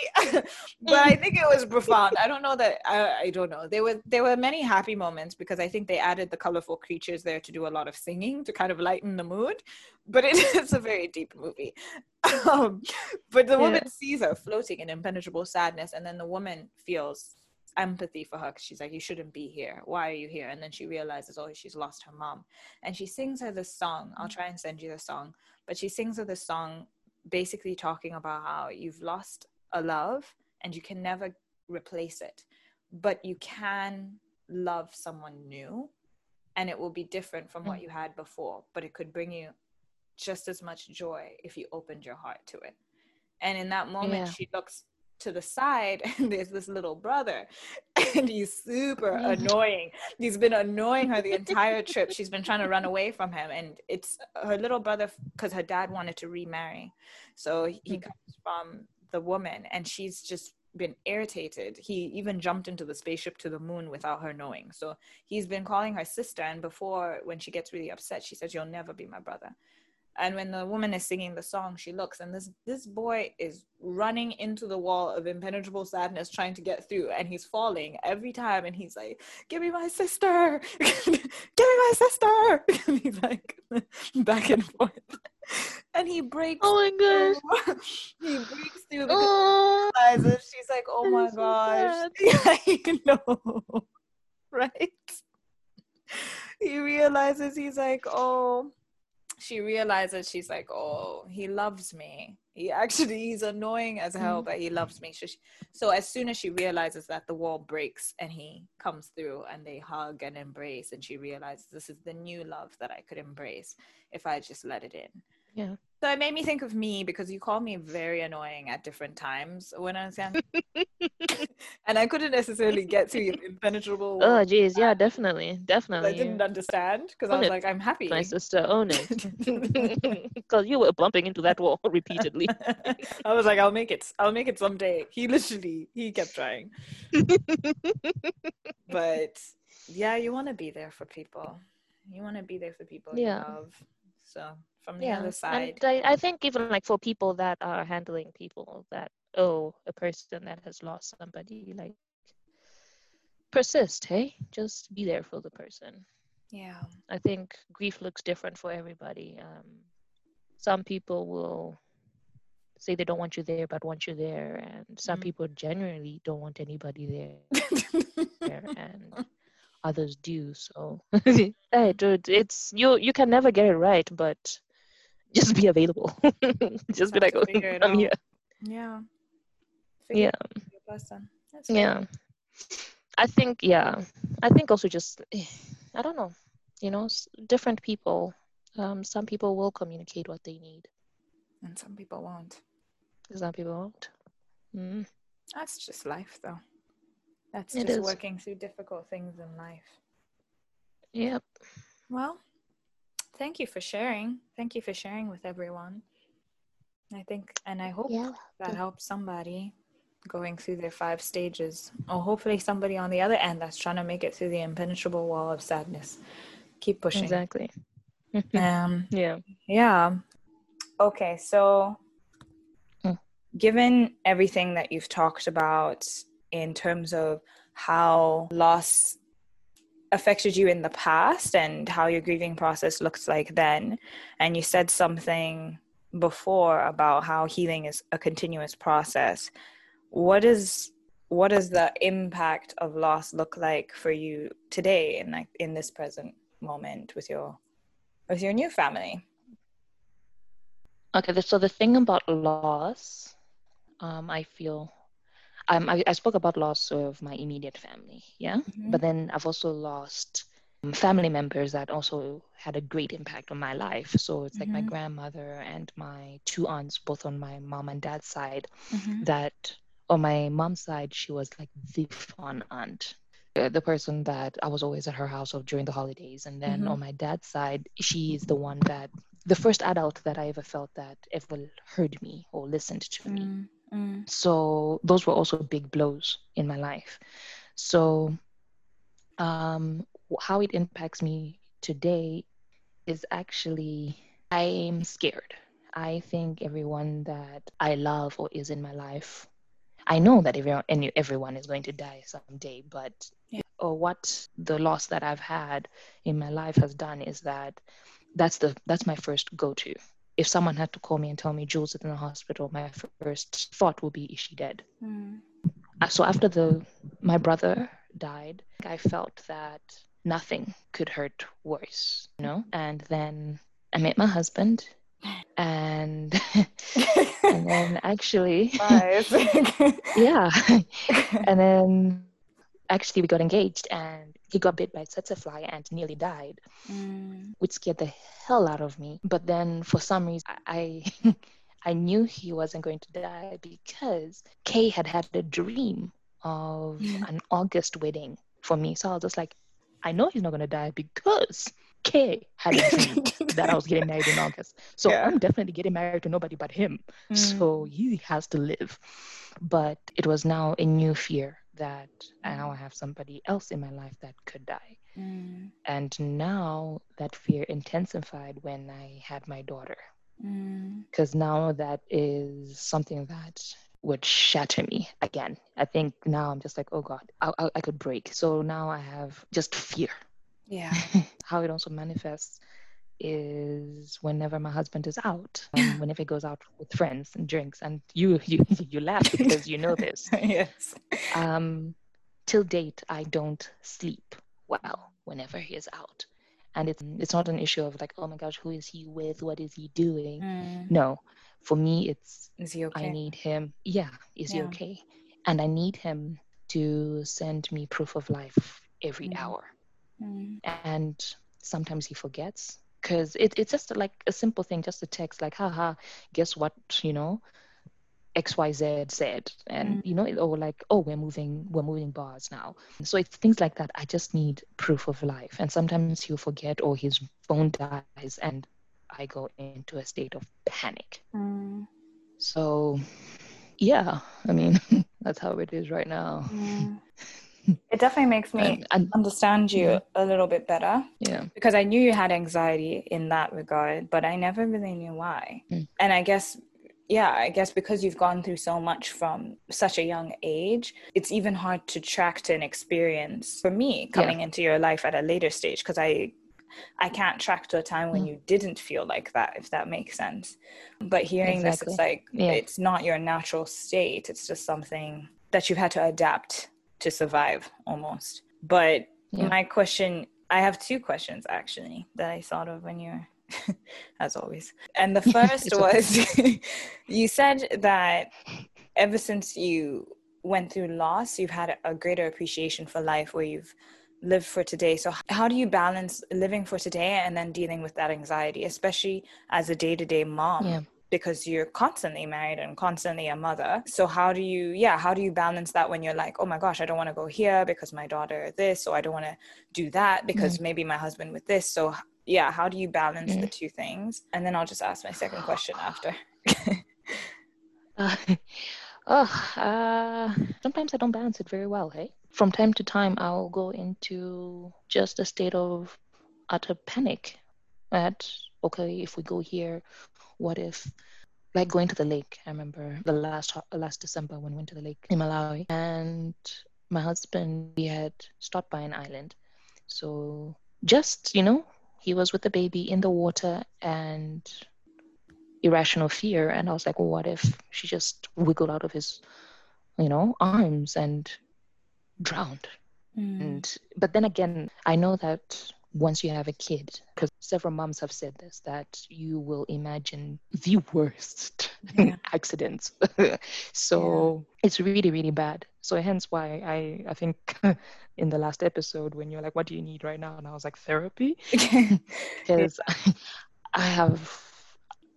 But i think it was profound. I don't know that I, I don't know. There were there were many happy moments because i think they added the colorful creatures there to do a lot of singing to kind of lighten the mood. But it is a very deep movie. Um, but the woman Yeah. sees her floating in impenetrable sadness and then the woman feels empathy for her because she's like you shouldn't be here. Why are you here? And then she realizes oh she's lost her mom. And she sings her this song. I'll try and send you the song. But she sings her this song basically talking about how you've lost a love and you can never replace it. But you can love someone new and it will be different from what Mm. you had before but it could bring you just as much joy if you opened your heart to it. And in that moment Yeah. she looks to the side *laughs* and there's this little brother *laughs* and he's super *laughs* annoying. He's been annoying her the entire trip. She's been trying to run away from him and it's her little brother because her dad wanted to remarry. So he Mhm. comes from the woman and she's just been irritated. He even jumped into the spaceship to the moon without her knowing. So he's been calling her sister and before when she gets really upset she says you'll never be my brother and when the woman is singing the song she looks and this this boy is running into the wall of impenetrable sadness trying to get through and he's falling every time and he's like give me my sister! *laughs* Give me my sister! *laughs* And he's like *laughs* back and forth. And he breaks oh my gosh. He breaks through because oh, realizes she's like oh my so gosh. yeah you know right? He realizes he's like oh she realizes she's like, oh, he loves me. He *laughs* actually he's annoying as hell, mm-hmm. but he loves me. So, she, so as soon as she realizes that the wall breaks and he comes through and they hug and embrace, and she realizes this is the new love that I could embrace if I just let it in. Yeah. So it made me think of me because you call me very annoying at different times when I was young. and I couldn't necessarily get to your impenetrable. Oh, geez. Yeah, definitely. Definitely. I didn't understand because I was it, like, I'm happy. My sister, own it. *laughs* *laughs* Because you were bumping into that wall *laughs* repeatedly. I was like, I'll make it. I'll make it someday. He literally, he kept trying. but yeah, you want to be there for people. You want to be there for people yeah. you love. So from the yeah. other side. And I, I think even like for people that are handling people that oh a person that has lost somebody like persist hey just be there for the person yeah i think grief looks different for everybody um, some people will say they don't want you there but want you there and some mm. people genuinely don't want anybody there and *laughs* others do so *laughs* dude it's you you can never get it right but just be available. *laughs* just be like, oh, *laughs* I'm here. Yeah. Figure yeah. yeah. I think, yeah. I think also just, eh, I don't know, you know, different people. Um, some people will communicate what they need, and some people won't. Some people won't. Mm. That's just life, though. That's it just is. working through difficult things in life. Yep. Well, thank you for sharing. Thank you for sharing with everyone. I think, and I hope yeah. that helps somebody going through their five stages, or hopefully somebody on the other end that's trying to make it through the impenetrable wall of sadness. Keep pushing. Exactly. *laughs* *laughs* um. Yeah. Yeah. Okay. So, mm. given everything that you've talked about in terms of how loss affected you in the past and how your grieving process looks like then. And you said something before about how healing is a continuous process. What is what does the impact of loss look like for you today in like in this present moment with your with your new family? Okay, so the thing about loss, um, I feel um, I, I, spoke about loss of my immediate family, yeah, mm-hmm. but then I've also lost um, family members that also had a great impact on my life. So it's mm-hmm. like my mm-hmm. grandmother and my two aunts, both on my mom and dad's side. Mm-hmm. That on my mom's side, she was like the fun aunt, uh, the person that I was always at her house of during the holidays. And then mm-hmm. on my dad's side, she is the one that the first adult that I ever felt that ever heard me or listened to me. Mm. So those were also big blows in my life. So um, how it impacts me today is actually I'm scared. I think everyone that I love or is in my life, I know that everyone everyone is going to die someday, but yeah. or what the loss that I've had in my life has done is that that's the that's my first go-to if someone had to call me and tell me Jules is in the hospital, my first thought would be, is she dead? Mm. So after the my brother died, I felt that nothing could hurt worse, you know. And then I met my husband, and *laughs* and then actually, *laughs* yeah, and then actually we got engaged, and he got bit by a tsetse fly and nearly died, mm. which scared the hell out of me. But then for some reason, I. *laughs* I knew he wasn't going to die because Kay had had a dream of *laughs* an August wedding for me. So I was just like, I know he's not going to die because Kay had a *laughs* dream that I was getting married in August. So yeah. I'm definitely getting married to nobody but him. Mm. So he has to live. But it was now a new fear that now I have somebody else in my life that could die. Mm. And now that fear intensified when I had my daughter. Mm. Because now that is something that would shatter me again. I think now I'm just like, oh God, I, I, I could break. So now I have just fear. Yeah. *laughs* How it also manifests is whenever my husband is out, *laughs* um, whenever he goes out with friends and drinks, and you *laughs* you you laugh because you know this. *laughs* yes. Um, till date, I don't sleep well whenever he is out, and it's it's not an issue of like, oh my gosh, who is he with? What is he doing? Mm. No, for me, it's Is he okay? I need him. Yeah, is he okay? And I need him to send me proof of life every Mm. hour Mm. and sometimes he forgets because it, it's just like a simple thing just a text like haha guess what you know xyz said and Mm. you know or like oh we're moving we're moving bars now so it's things like that i just need proof of life and sometimes he'll forget or his phone dies and i go into a state of panic Mm. so yeah i mean *laughs* that's how it is right now Mm. *laughs* It definitely makes me and, and understand you Yeah. a little bit better yeah because I knew you had anxiety in that regard, but I never really knew why. Mm. And I guess, yeah, I guess because you've gone through so much from such a young age, it's even hard to track to an experience for me coming into your life at a later stage because I. I can't track to a time when Mm. you didn't feel like that, if that makes sense. But hearing this, it's like Yeah. it's not your natural state. It's just something that you've had to adapt to survive almost. But Yeah. my question I have two questions actually that I thought of when you're *laughs* as always. And the *laughs* first was *laughs* you said that ever since you went through loss, you've had a greater appreciation for life where you've lived for today. So how do you balance living for today and then dealing with that anxiety, especially as a day-to-day mom? Yeah. Because you're constantly married and constantly a mother. So how do you yeah, how do you balance that when you're like, "Oh my gosh, I don't want to go here because my daughter this or I don't want to do that because maybe my husband with this." So yeah, how do you balance the two things? And then I'll just ask my second question after. *laughs* Uh, oh, uh, sometimes I don't balance it very well, hey? From time to time, I'll go into just a state of utter panic that, okay, if we go here, what if, like going to the lake? I remember the last last December when we went to the lake in Malawi, and my husband, we had stopped by an island. So just, you know, he was with the baby in the water and irrational fear and i was like well, what if she just wiggled out of his you know arms and drowned Mm. and but then again i know that once you have a kid because several moms have said this that you will imagine the *laughs* worst Yeah. accidents *laughs* so it's really really bad so hence why i i think *laughs* in the last episode when you're like what do you need right now and i was like therapy because I have,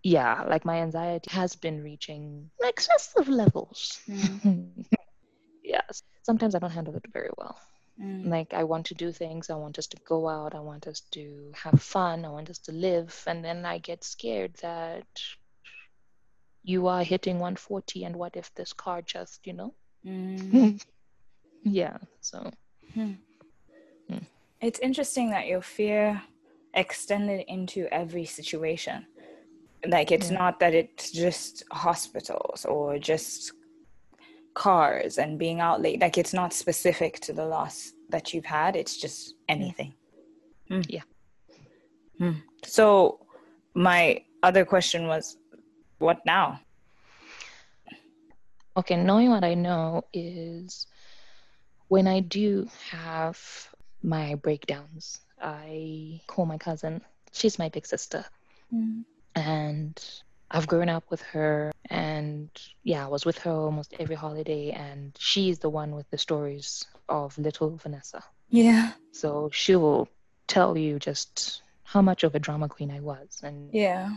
yeah, like my anxiety has been reaching excessive levels. Mm. yes, sometimes I don't handle it very well. Mm. Like, I want to do things, I want us to go out, I want us to have fun, I want us to live, and then I get scared that you are hitting 140, and what if this car just, you know? Mm. *laughs* yeah, so It's interesting that your fear extended into every situation. Like it's Yeah. not that it's just hospitals or just cars and being out late. Like it's not specific to the loss that you've had. It's just anything. Mm. Yeah. Mm. So my other question was, what now? Okay, knowing what I know is when I do have my breakdowns, I call my cousin. She's my big sister. And I've grown up with her. And yeah, I was with her almost every holiday. And she's the one with the stories of little Vanessa. Yeah. So she will tell you just how much of a drama queen I was. And Yeah.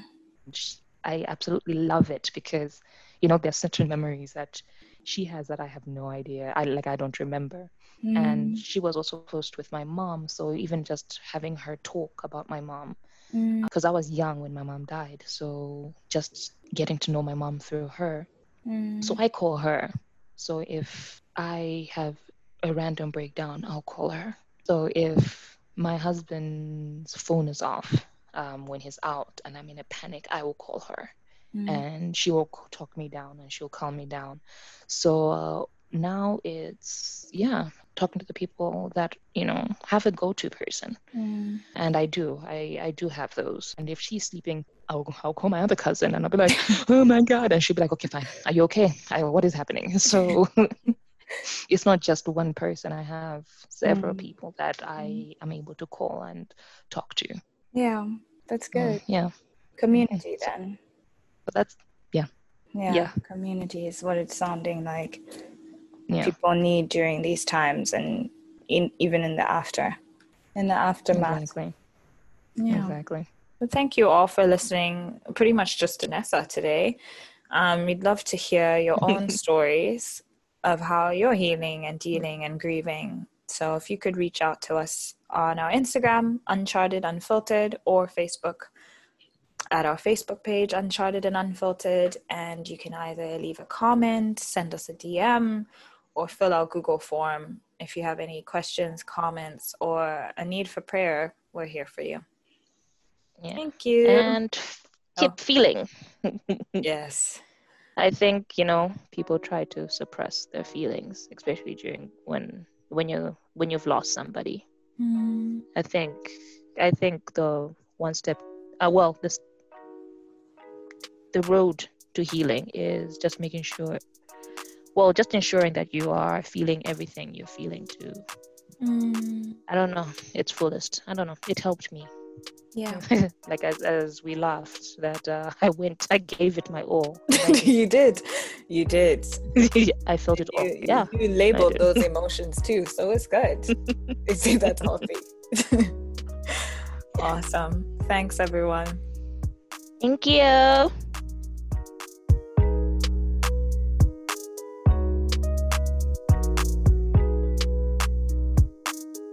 I absolutely love it because you know there's certain memories that she has that I have no idea. I like I don't remember. And mm. she was also close with my mom, so even just having her talk about my mom Mm. because I was young when my mom died, so just getting to know my mom through her. Mm. So I call her. So if I have a random breakdown, I'll call her. So if my husband's phone is off um, when he's out and I'm in a panic, I will call her. Mm. And she will talk me down and she'll calm me down. So uh, now it's, yeah, talking to the people that, you know, have a go to person. Mm. And I do, I, I do have those. And if she's sleeping, I'll, I'll call my other cousin and I'll be like, *laughs* oh my God. And she'll be like, okay, fine. Are you okay? I, what is happening? *laughs* So *laughs* it's not just one person. I have several mm. people that I am able to call and talk to. Yeah, that's good. yeah. Community then. But that's yeah. Yeah. Yeah. Community is what it's sounding like. Yeah. People need during these times and in, even in the after, in the aftermath. Exactly. Yeah. Exactly. Well, thank you all for listening. Pretty much just Vanessa today. Um, we'd love to hear your *laughs* own stories of how you're healing and dealing and grieving. So if you could reach out to us on our Instagram, Uncharted Unfiltered, or Facebook at our Facebook page, Uncharted and Unfiltered, and you can either leave a comment, send us a DM, or fill out Google form if you have any questions, comments, or a need for prayer. We're here for you. Yeah. Thank you. And keep oh. feeling. *laughs* yes. I think you know people try to suppress their feelings, especially during when when you when you've lost somebody. Mm. I think I think the one step, uh, well, this the road to healing is just making sure, well, just ensuring that you are feeling everything you're feeling too. Mm. I don't know. It's fullest. I don't know. It helped me. Yeah. *laughs* Like as, as we laughed that uh, *laughs* i went i gave it my all. *laughs* You did. You did. I felt it all. Yeah. you labeled those emotions too so it's good. You see that's healthy. Awesome. Thanks everyone. Thank you